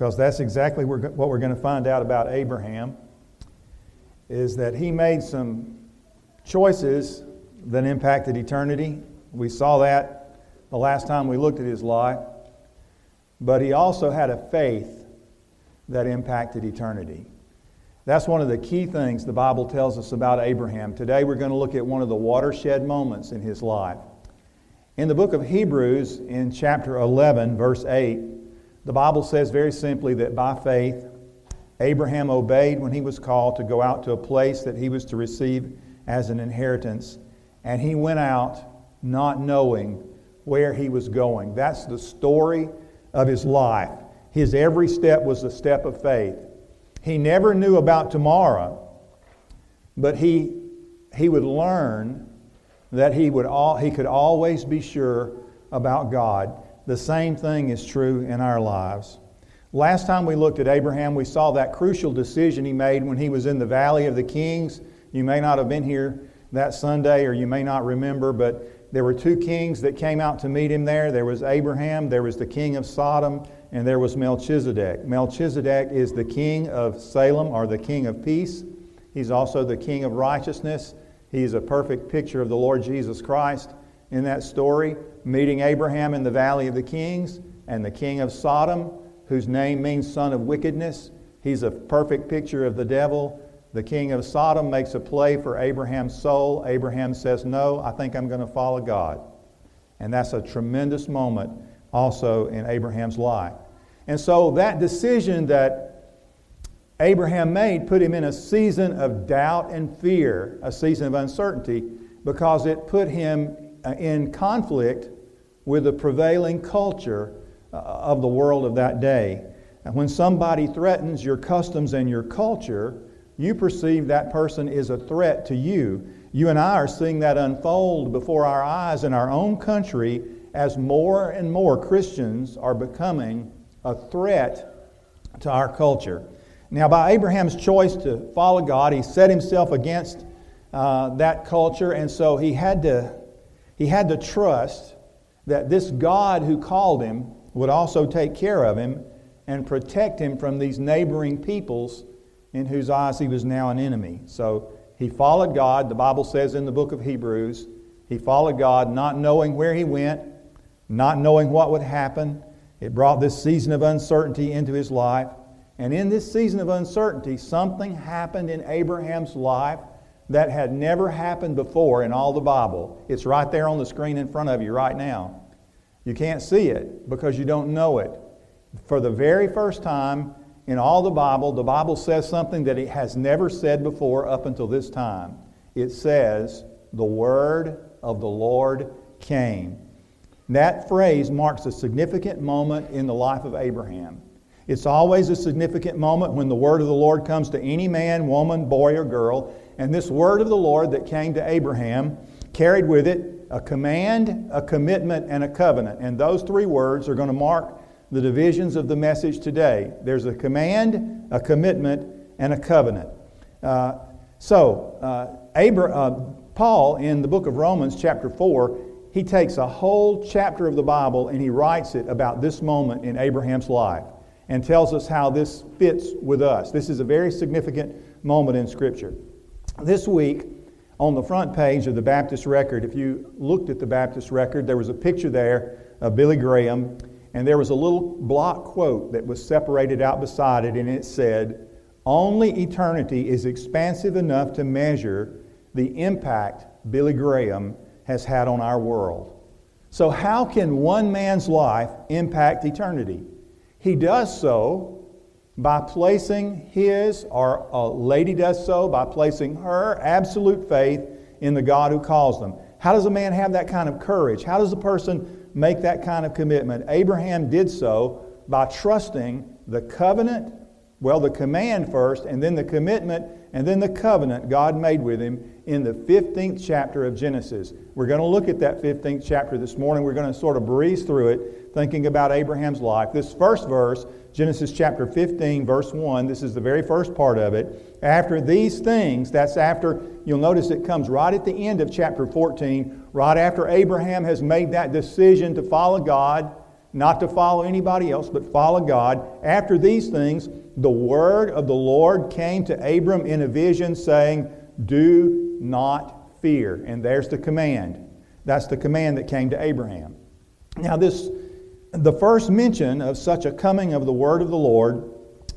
because that's exactly what we're going to find out about Abraham is that he made some choices that impacted eternity. We saw that the last time we looked at his life. But he also had a faith that impacted eternity. That's one of the key things the Bible tells us about Abraham. Today we're going to look at one of the watershed moments in his life. In the book of Hebrews, in chapter 11, verse 8, the Bible says very simply that by faith, Abraham obeyed when he was called to go out to a place that he was to receive as an inheritance, and he went out not knowing where he was going. That's the story of his life. His every step was a step of faith. He never knew about tomorrow, but he, he would learn that he, would all, he could always be sure about God. The same thing is true in our lives. Last time we looked at Abraham, we saw that crucial decision he made when he was in the Valley of the Kings. You may not have been here that Sunday, or you may not remember, but there were two kings that came out to meet him there. There was Abraham, there was the king of Sodom, and there was Melchizedek. Melchizedek is the king of Salem, or the king of peace. He's also the king of righteousness. He's a perfect picture of the Lord Jesus Christ in that story, meeting Abraham in the Valley of the Kings, and the king of Sodom, whose name means son of wickedness. He's a perfect picture of the devil. The king of Sodom makes a play for Abraham's soul. Abraham says, No, I think I'm going to follow God. And that's a tremendous moment also in Abraham's life. And so that decision that Abraham made put him in a season of doubt and fear, a season of uncertainty, because it put him in conflict with the prevailing culture uh, of the world of that day. And when somebody threatens your customs and your culture, you perceive that person is a threat to you. You and I are seeing that unfold before our eyes in our own country as more and more Christians are becoming a threat to our culture. Now, by Abraham's choice to follow God, he set himself against uh, that culture, and so he had to he had to trust that this God who called him would also take care of him and protect him from these neighboring peoples in whose eyes he was now an enemy. So he followed God. The Bible says in the book of Hebrews, he followed God not knowing where he went, not knowing what would happen. It brought this season of uncertainty into his life. And in this season of uncertainty, something happened in Abraham's life that had never happened before in all the Bible. It's right there on the screen in front of you right now. You can't see it because you don't know it. For the very first time in all the Bible, the Bible says something that it has never said before up until this time. It says, The word of the Lord came. That phrase marks a significant moment in the life of Abraham. It's always a significant moment when the word of the Lord comes to any man, woman, boy, or girl. And this word of the Lord that came to Abraham carried with it a command, a commitment, and a covenant. And those three words are going to mark the divisions of the message today. There's a command, a commitment, and a covenant. Uh, so, uh, Abra- uh, Paul, in the book of Romans, chapter 4, he takes a whole chapter of the Bible and he writes it about this moment in Abraham's life and tells us how this fits with us. This is a very significant moment in Scripture. This week, on the front page of the Baptist record, if you looked at the Baptist record, there was a picture there of Billy Graham, and there was a little block quote that was separated out beside it, and it said, Only eternity is expansive enough to measure the impact Billy Graham has had on our world. So, how can one man's life impact eternity? He does so by placing his, or a lady does so, by placing her absolute faith in the God who calls them. How does a man have that kind of courage? How does a person make that kind of commitment? Abraham did so by trusting the covenant, well, the command first, and then the commitment, and then the covenant God made with him in the 15th chapter of Genesis. We're going to look at that 15th chapter this morning. We're going to sort of breeze through it thinking about Abraham's life. This first verse, Genesis chapter 15, verse 1, this is the very first part of it. After these things, that's after, you'll notice it comes right at the end of chapter 14, right after Abraham has made that decision to follow God, not to follow anybody else, but follow God. After these things, the word of the Lord came to Abram in a vision, saying, Do not fear. And there's the command. That's the command that came to Abraham. Now, this the first mention of such a coming of the word of the Lord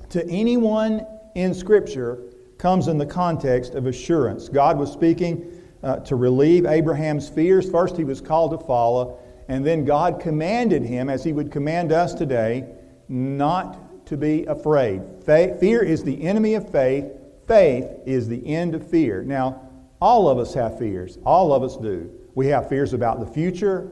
to anyone in Scripture comes in the context of assurance. God was speaking uh, to relieve Abraham's fears. First, he was called to follow, and then God commanded him, as he would command us today, not to be afraid. Faith, fear is the enemy of faith, faith is the end of fear. Now, all of us have fears. All of us do. We have fears about the future.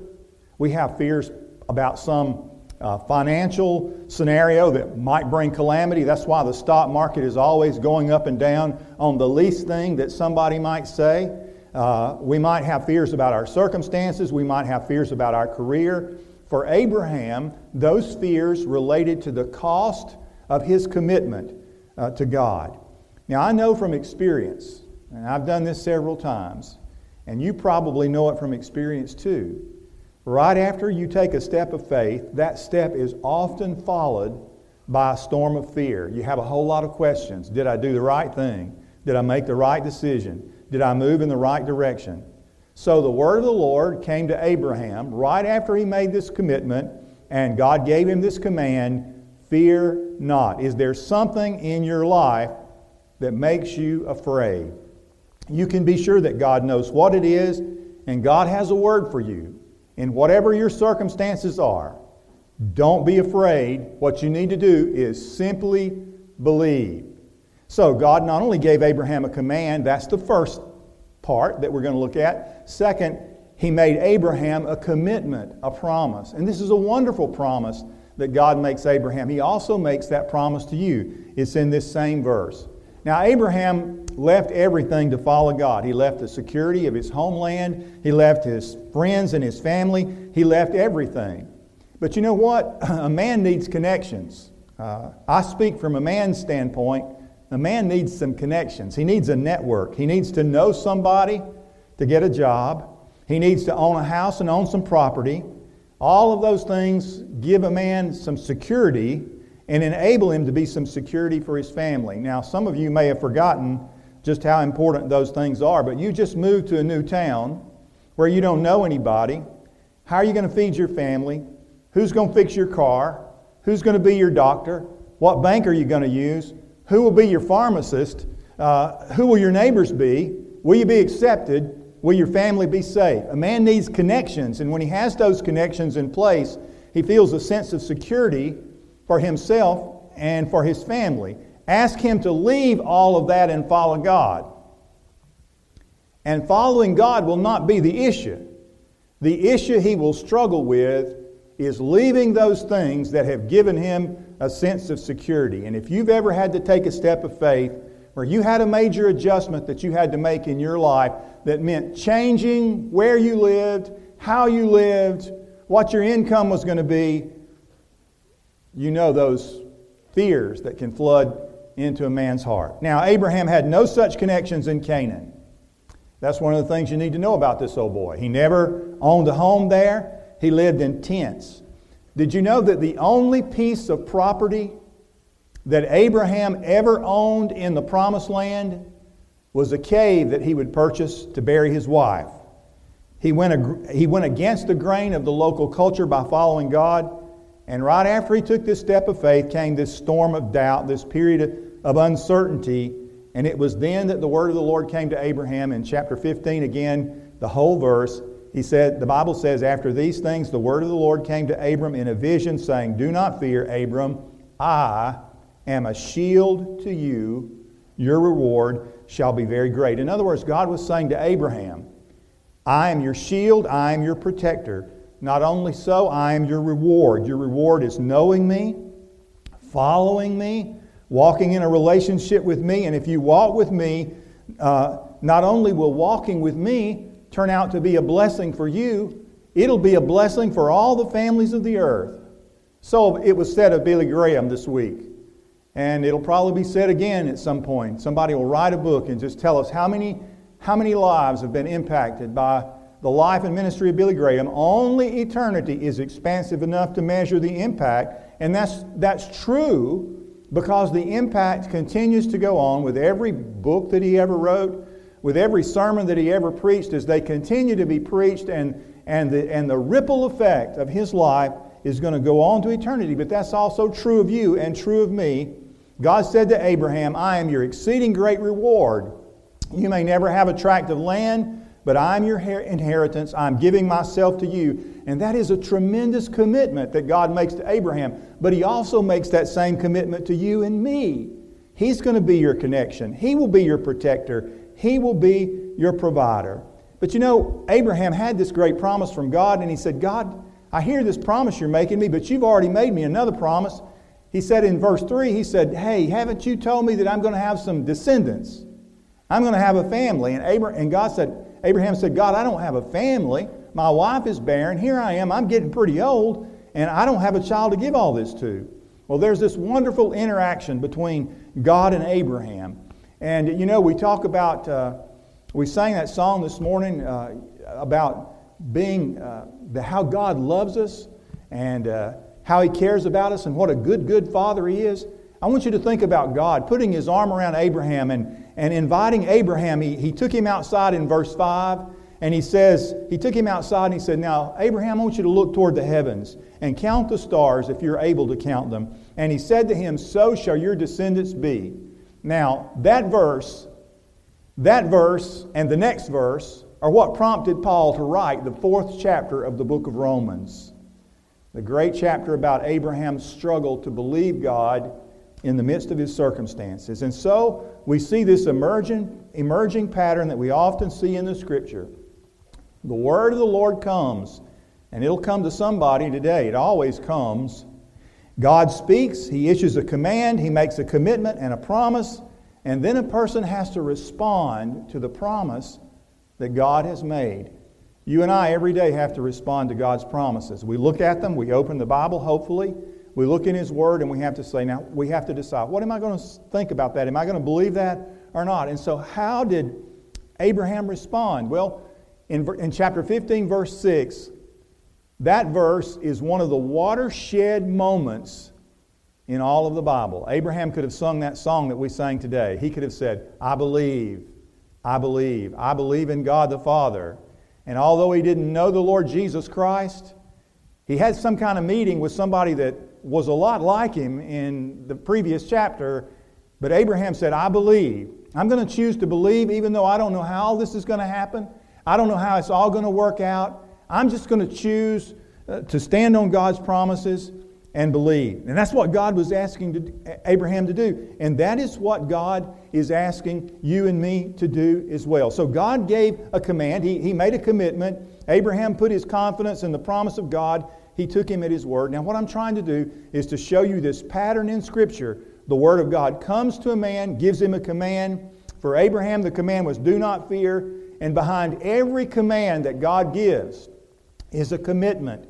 We have fears about some uh, financial scenario that might bring calamity. That's why the stock market is always going up and down on the least thing that somebody might say. Uh, we might have fears about our circumstances. We might have fears about our career. For Abraham, those fears related to the cost of his commitment uh, to God. Now, I know from experience, and I've done this several times, and you probably know it from experience too. Right after you take a step of faith, that step is often followed by a storm of fear. You have a whole lot of questions. Did I do the right thing? Did I make the right decision? Did I move in the right direction? So the word of the Lord came to Abraham right after he made this commitment, and God gave him this command fear not. Is there something in your life that makes you afraid? You can be sure that God knows what it is, and God has a word for you. In whatever your circumstances are, don't be afraid. What you need to do is simply believe. So, God not only gave Abraham a command, that's the first part that we're going to look at. Second, he made Abraham a commitment, a promise. And this is a wonderful promise that God makes Abraham. He also makes that promise to you. It's in this same verse. Now, Abraham left everything to follow God. He left the security of his homeland, he left his friends and his family, he left everything. But you know what? A man needs connections. Uh, I speak from a man's standpoint. A man needs some connections. He needs a network. He needs to know somebody to get a job. He needs to own a house and own some property. All of those things give a man some security and enable him to be some security for his family. Now, some of you may have forgotten just how important those things are, but you just moved to a new town where you don't know anybody. How are you going to feed your family? Who's going to fix your car? Who's going to be your doctor? What bank are you going to use? Who will be your pharmacist? Uh, who will your neighbors be? Will you be accepted? Will your family be safe? A man needs connections, and when he has those connections in place, he feels a sense of security for himself and for his family. Ask him to leave all of that and follow God. And following God will not be the issue. The issue he will struggle with is leaving those things that have given him a sense of security. And if you've ever had to take a step of faith where you had a major adjustment that you had to make in your life that meant changing where you lived, how you lived, what your income was going to be, you know those fears that can flood into a man's heart. Now, Abraham had no such connections in Canaan. That's one of the things you need to know about this old boy. He never owned a home there, he lived in tents. Did you know that the only piece of property that Abraham ever owned in the promised land was a cave that he would purchase to bury his wife? He went, he went against the grain of the local culture by following God. And right after he took this step of faith came this storm of doubt, this period of uncertainty. And it was then that the word of the Lord came to Abraham in chapter 15, again, the whole verse. He said, the Bible says, After these things, the word of the Lord came to Abram in a vision, saying, Do not fear, Abram. I am a shield to you. Your reward shall be very great. In other words, God was saying to Abraham, I am your shield, I am your protector. Not only so, I am your reward. Your reward is knowing me, following me, walking in a relationship with me. And if you walk with me, uh, not only will walking with me turn out to be a blessing for you, it'll be a blessing for all the families of the earth. So it was said of Billy Graham this week, and it'll probably be said again at some point. Somebody will write a book and just tell us how many, how many lives have been impacted by the life and ministry of Billy Graham, only eternity is expansive enough to measure the impact. And that's, that's true because the impact continues to go on with every book that he ever wrote, with every sermon that he ever preached, as they continue to be preached, and, and, the, and the ripple effect of his life is going to go on to eternity. But that's also true of you and true of me. God said to Abraham, I am your exceeding great reward. You may never have a tract of land but I'm your inheritance. I'm giving myself to you. And that is a tremendous commitment that God makes to Abraham. But He also makes that same commitment to you and me. He's going to be your connection, He will be your protector, He will be your provider. But you know, Abraham had this great promise from God, and he said, God, I hear this promise you're making me, but you've already made me another promise. He said in verse 3, he said, Hey, haven't you told me that I'm going to have some descendants? I'm going to have a family. And, Abraham, and God said, Abraham said, God, I don't have a family. My wife is barren. Here I am. I'm getting pretty old, and I don't have a child to give all this to. Well, there's this wonderful interaction between God and Abraham. And, you know, we talk about, uh, we sang that song this morning uh, about being, uh, the, how God loves us and uh, how He cares about us and what a good, good Father He is. I want you to think about God putting His arm around Abraham and, and inviting Abraham. He, he took him outside in verse 5, and he says, He took him outside and he said, Now, Abraham, I want you to look toward the heavens and count the stars if you're able to count them. And he said to him, So shall your descendants be. Now, that verse, that verse and the next verse are what prompted Paul to write the fourth chapter of the book of Romans. The great chapter about Abraham's struggle to believe God in the midst of his circumstances. And so we see this emerging, emerging pattern that we often see in the Scripture. The word of the Lord comes, and it'll come to somebody today. It always comes. God speaks, He issues a command, He makes a commitment and a promise, and then a person has to respond to the promise that God has made. You and I every day have to respond to God's promises. We look at them, we open the Bible, hopefully, we look in His Word and we have to say, now, we have to decide, what am I going to think about that? Am I going to believe that or not? And so, how did Abraham respond? Well, in, in chapter 15, verse 6, that verse is one of the watershed moments in all of the Bible. Abraham could have sung that song that we sang today. He could have said, I believe, I believe, I believe in God the Father. And although he didn't know the Lord Jesus Christ, he had some kind of meeting with somebody that was a lot like him in the previous chapter, but Abraham said, I believe. I'm going to choose to believe even though I don't know how all this is going to happen. I don't know how it's all going to work out. I'm just going to choose uh, to stand on God's promises and believe. And that's what God was asking to, Abraham to do. And that is what God is asking you and me to do as well. So God gave a command, He, he made a commitment. Abraham put his confidence in the promise of God he took him at his word. Now, what I'm trying to do is to show you this pattern in Scripture. The Word of God comes to a man, gives him a command. For Abraham, the command was, Do not fear. And behind every command that God gives is a commitment.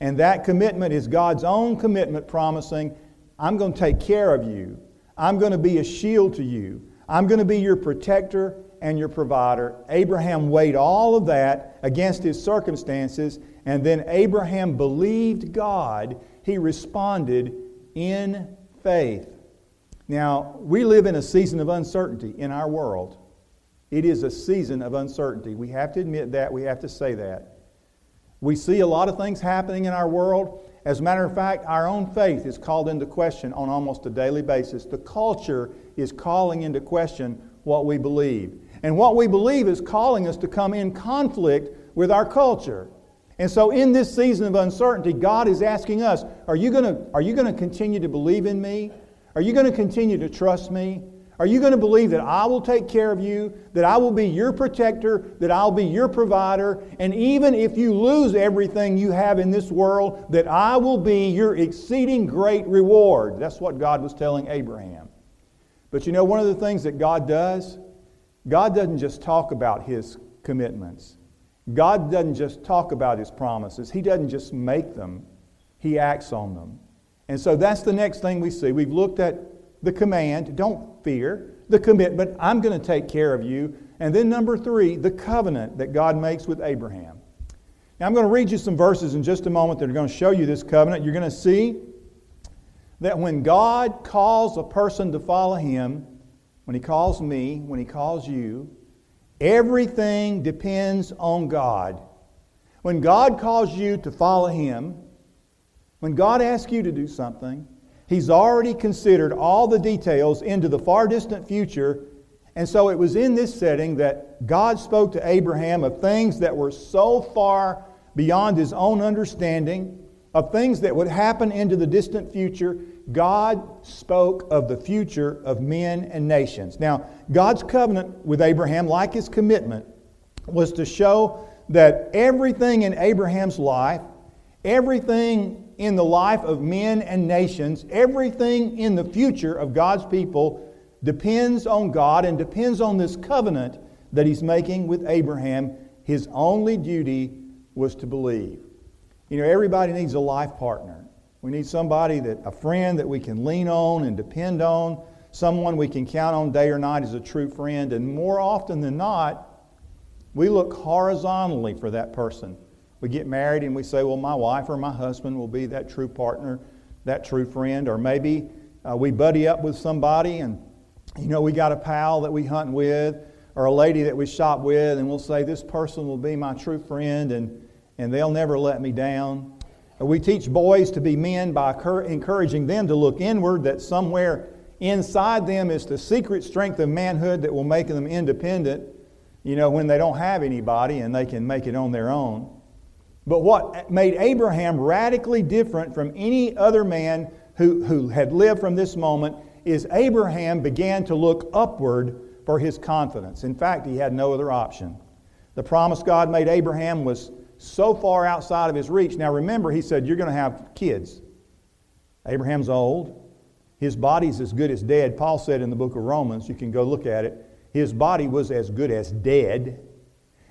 And that commitment is God's own commitment promising, I'm going to take care of you. I'm going to be a shield to you. I'm going to be your protector and your provider. Abraham weighed all of that against his circumstances and then Abraham believed God. He responded in faith. Now, we live in a season of uncertainty in our world. It is a season of uncertainty. We have to admit that. We have to say that. We see a lot of things happening in our world. As a matter of fact, our own faith is called into question on almost a daily basis. The culture is calling into question what we believe. And what we believe is calling us to come in conflict with our culture. And so, in this season of uncertainty, God is asking us Are you going to, continue to believe in me? Are you going to continue to trust me? Are you going to believe that I will take care of you, that I will be your protector, that I'll be your provider, and even if you lose everything you have in this world, that I will be your exceeding great reward? That's what God was telling Abraham. But you know, one of the things that God does, God doesn't just talk about his commitments. God doesn't just talk about his promises, he doesn't just make them, he acts on them. And so that's the next thing we see. We've looked at the command, don't fear, the commitment, I'm going to take care of you. And then number three, the covenant that God makes with Abraham. Now, I'm going to read you some verses in just a moment that are going to show you this covenant. You're going to see that when God calls a person to follow Him, when He calls me, when He calls you, everything depends on God. When God calls you to follow Him, when God asks you to do something, He's already considered all the details into the far distant future. And so it was in this setting that God spoke to Abraham of things that were so far beyond his own understanding, of things that would happen into the distant future. God spoke of the future of men and nations. Now, God's covenant with Abraham, like his commitment, was to show that everything in Abraham's life, everything in the life of men and nations, everything in the future of God's people depends on God and depends on this covenant that He's making with Abraham. His only duty was to believe. You know, everybody needs a life partner. We need somebody that, a friend that we can lean on and depend on, someone we can count on day or night as a true friend. And more often than not, we look horizontally for that person. We get married and we say, well, my wife or my husband will be that true partner, that true friend. Or maybe uh, we buddy up with somebody and, you know, we got a pal that we hunt with or a lady that we shop with, and we'll say, this person will be my true friend and, and they'll never let me down. We teach boys to be men by encouraging them to look inward, that somewhere inside them is the secret strength of manhood that will make them independent, you know, when they don't have anybody and they can make it on their own. But what made Abraham radically different from any other man who, who had lived from this moment is Abraham began to look upward for his confidence. In fact, he had no other option. The promise God made Abraham was so far outside of his reach. Now remember, he said, You're going to have kids. Abraham's old. His body's as good as dead. Paul said in the book of Romans, you can go look at it, his body was as good as dead.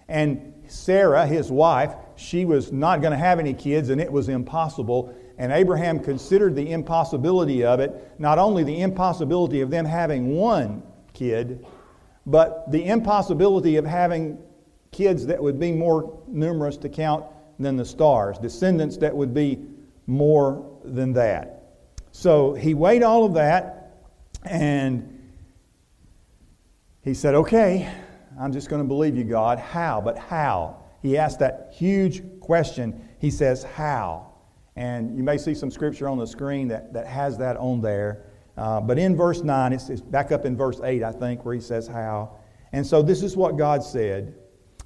And Sarah, his wife, she was not going to have any kids and it was impossible. And Abraham considered the impossibility of it, not only the impossibility of them having one kid, but the impossibility of having kids that would be more numerous to count than the stars, descendants that would be more than that. So he weighed all of that and he said, Okay, I'm just going to believe you, God. How? But how? He asked that huge question. He says, How? And you may see some scripture on the screen that, that has that on there. Uh, but in verse 9, it's, it's, back up in verse 8, I think, where he says, How? And so this is what God said.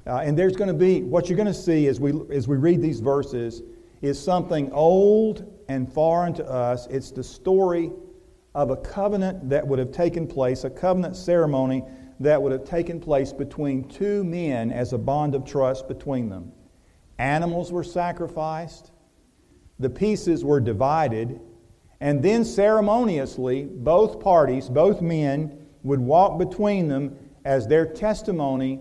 Uh, and there's going to be, what you're going to see as we, as we read these verses is something old and foreign to us. It's the story of a covenant that would have taken place, a covenant ceremony that would have taken place between two men as a bond of trust between them. Animals were sacrificed, the pieces were divided, and then ceremoniously, both parties, both men, would walk between them as their testimony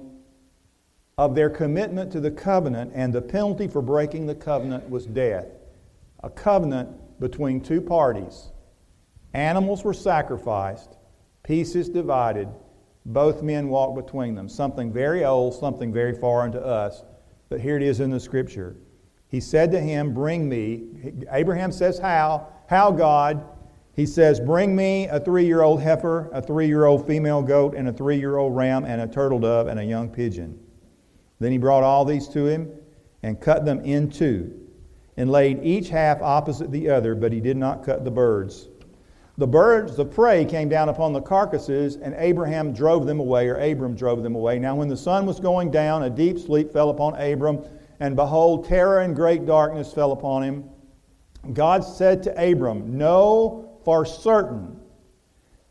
of their commitment to the covenant, and the penalty for breaking the covenant was death. A covenant between two parties. Animals were sacrificed, pieces divided, both men walked between them. Something very old, something very foreign to us. But here it is in the scripture. He said to him, Bring me. Abraham says, How? How, God? He says, Bring me a three year old heifer, a three year old female goat, and a three year old ram, and a turtle dove, and a young pigeon. Then he brought all these to him and cut them in two, and laid each half opposite the other, but he did not cut the birds. The birds of prey came down upon the carcasses, and Abraham drove them away, or Abram drove them away. Now, when the sun was going down, a deep sleep fell upon Abram, and behold, terror and great darkness fell upon him. God said to Abram, Know for certain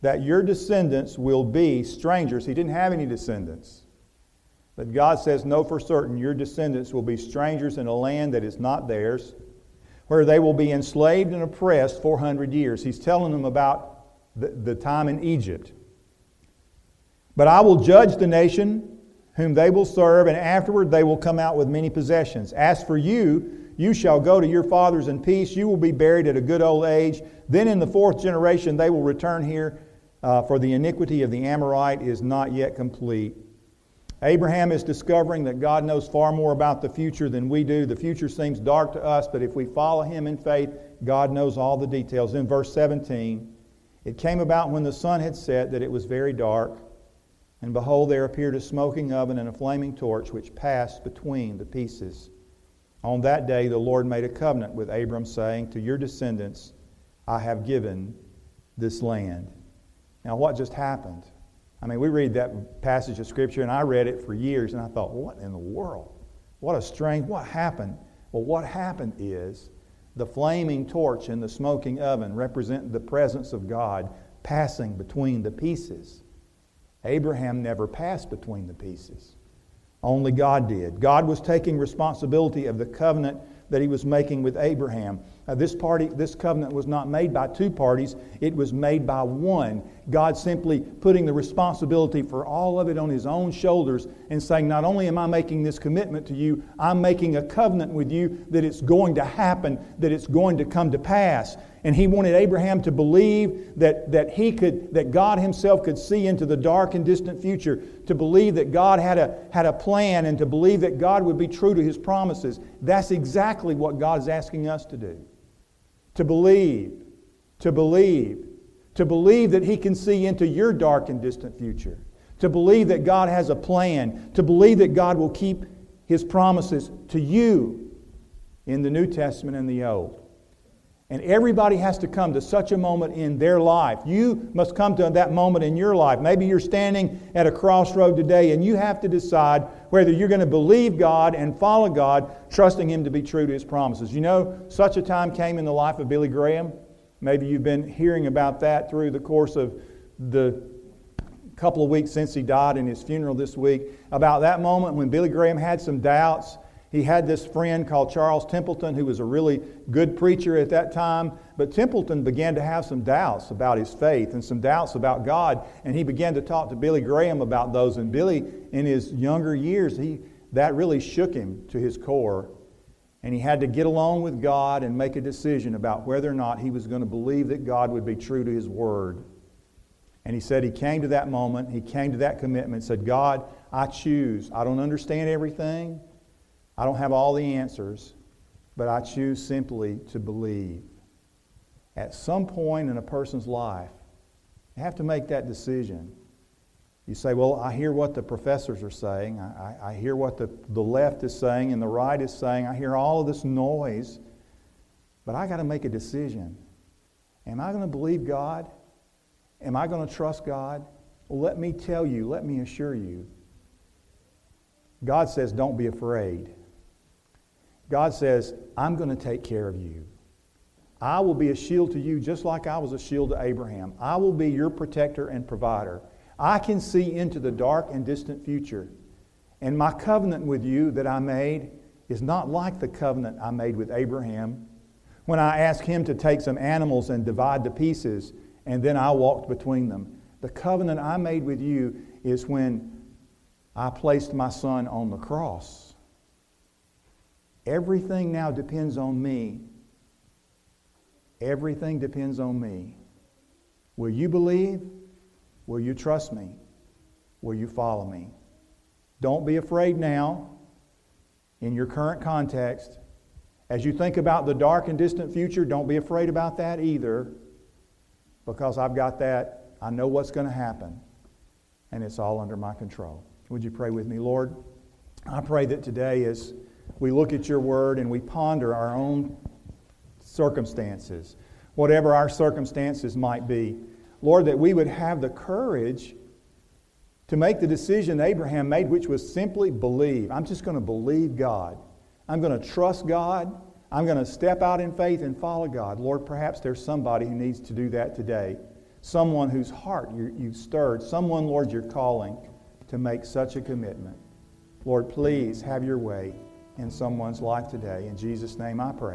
that your descendants will be strangers. He didn't have any descendants. But God says, Know for certain your descendants will be strangers in a land that is not theirs where they will be enslaved and oppressed 400 years. He's telling them about the, the time in Egypt. But I will judge the nation whom they will serve, and afterward they will come out with many possessions. As for you, you shall go to your fathers in peace. You will be buried at a good old age. Then in the fourth generation they will return here, uh, for the iniquity of the Amorite is not yet complete. Abraham is discovering that God knows far more about the future than we do. The future seems dark to us, but if we follow him in faith, God knows all the details. In verse 17, it came about when the sun had set that it was very dark, and behold, there appeared a smoking oven and a flaming torch which passed between the pieces. On that day, the Lord made a covenant with Abram, saying, To your descendants I have given this land. Now, what just happened? I mean, we read that passage of Scripture, and I read it for years, and I thought, what in the world? What a strange, what happened? Well, what happened is the flaming torch and the smoking oven represent the presence of God passing between the pieces. Abraham never passed between the pieces. Only God did. God was taking responsibility of the covenant that he was making with Abraham. Uh, this party, this covenant was not made by two parties, it was made by one. God simply putting the responsibility for all of it on his own shoulders and saying, Not only am I making this commitment to you, I'm making a covenant with you that it's going to happen, that it's going to come to pass. And he wanted Abraham to believe that, that he could, that God himself could see into the dark and distant future, to believe that God had a, had a plan, and to believe that God would be true to his promises. That's exactly what God is asking us to do to believe, to believe, to believe that He can see into your dark and distant future, to believe that God has a plan, to believe that God will keep His promises to you in the New Testament and the Old. And everybody has to come to such a moment in their life. You must come to that moment in your life. Maybe you're standing at a crossroad today and you have to decide whether you're going to believe God and follow God, trusting Him to be true to His promises. You know, such a time came in the life of Billy Graham. Maybe you've been hearing about that through the course of the couple of weeks since he died and his funeral this week. About that moment when Billy Graham had some doubts he had this friend called Charles Templeton who was a really good preacher at that time, but Templeton began to have some doubts about his faith and some doubts about God, and he began to talk to Billy Graham about those. And Billy, in his younger years, he, that really shook him to his core. And he had to get along with God and make a decision about whether or not he was going to believe that God would be true to his word. And he said he came to that moment, he came to that commitment, said, God, I choose. I don't understand everything. I don't have all the answers, but I choose simply to believe. At some point in a person's life, you have to make that decision. You say, Well, I hear what the professors are saying. I, I, I hear what the, the left is saying and the right is saying. I hear all of this noise. But I got to make a decision. Am I going to believe God? Am I going to trust God? Well, let me tell you, let me assure you. God says, Don't be afraid. God says, I'm going to take care of you. I will be a shield to you just like I was a shield to Abraham. I will be your protector and provider. I can see into the dark and distant future. And my covenant with you that I made is not like the covenant I made with Abraham when I asked him to take some animals and divide the pieces, and then I walked between them. The covenant I made with you is when I placed my son on the cross. Everything now depends on me. Everything depends on me. Will you believe? Will you trust me? Will you follow me? Don't be afraid now in your current context. As you think about the dark and distant future, don't be afraid about that either because I've got that. I know what's going to happen, and it's all under my control. Would you pray with me, Lord? I pray that today is we look at your word and we ponder our own circumstances, whatever our circumstances might be. Lord, that we would have the courage to make the decision Abraham made, which was simply believe. I'm just going to believe God. I'm going to trust God. I'm going to step out in faith and follow God. Lord, perhaps there's somebody who needs to do that today. Someone whose heart you've stirred. Someone, Lord, you're calling to make such a commitment. Lord, please have your way in someone's life today. In Jesus' name I pray.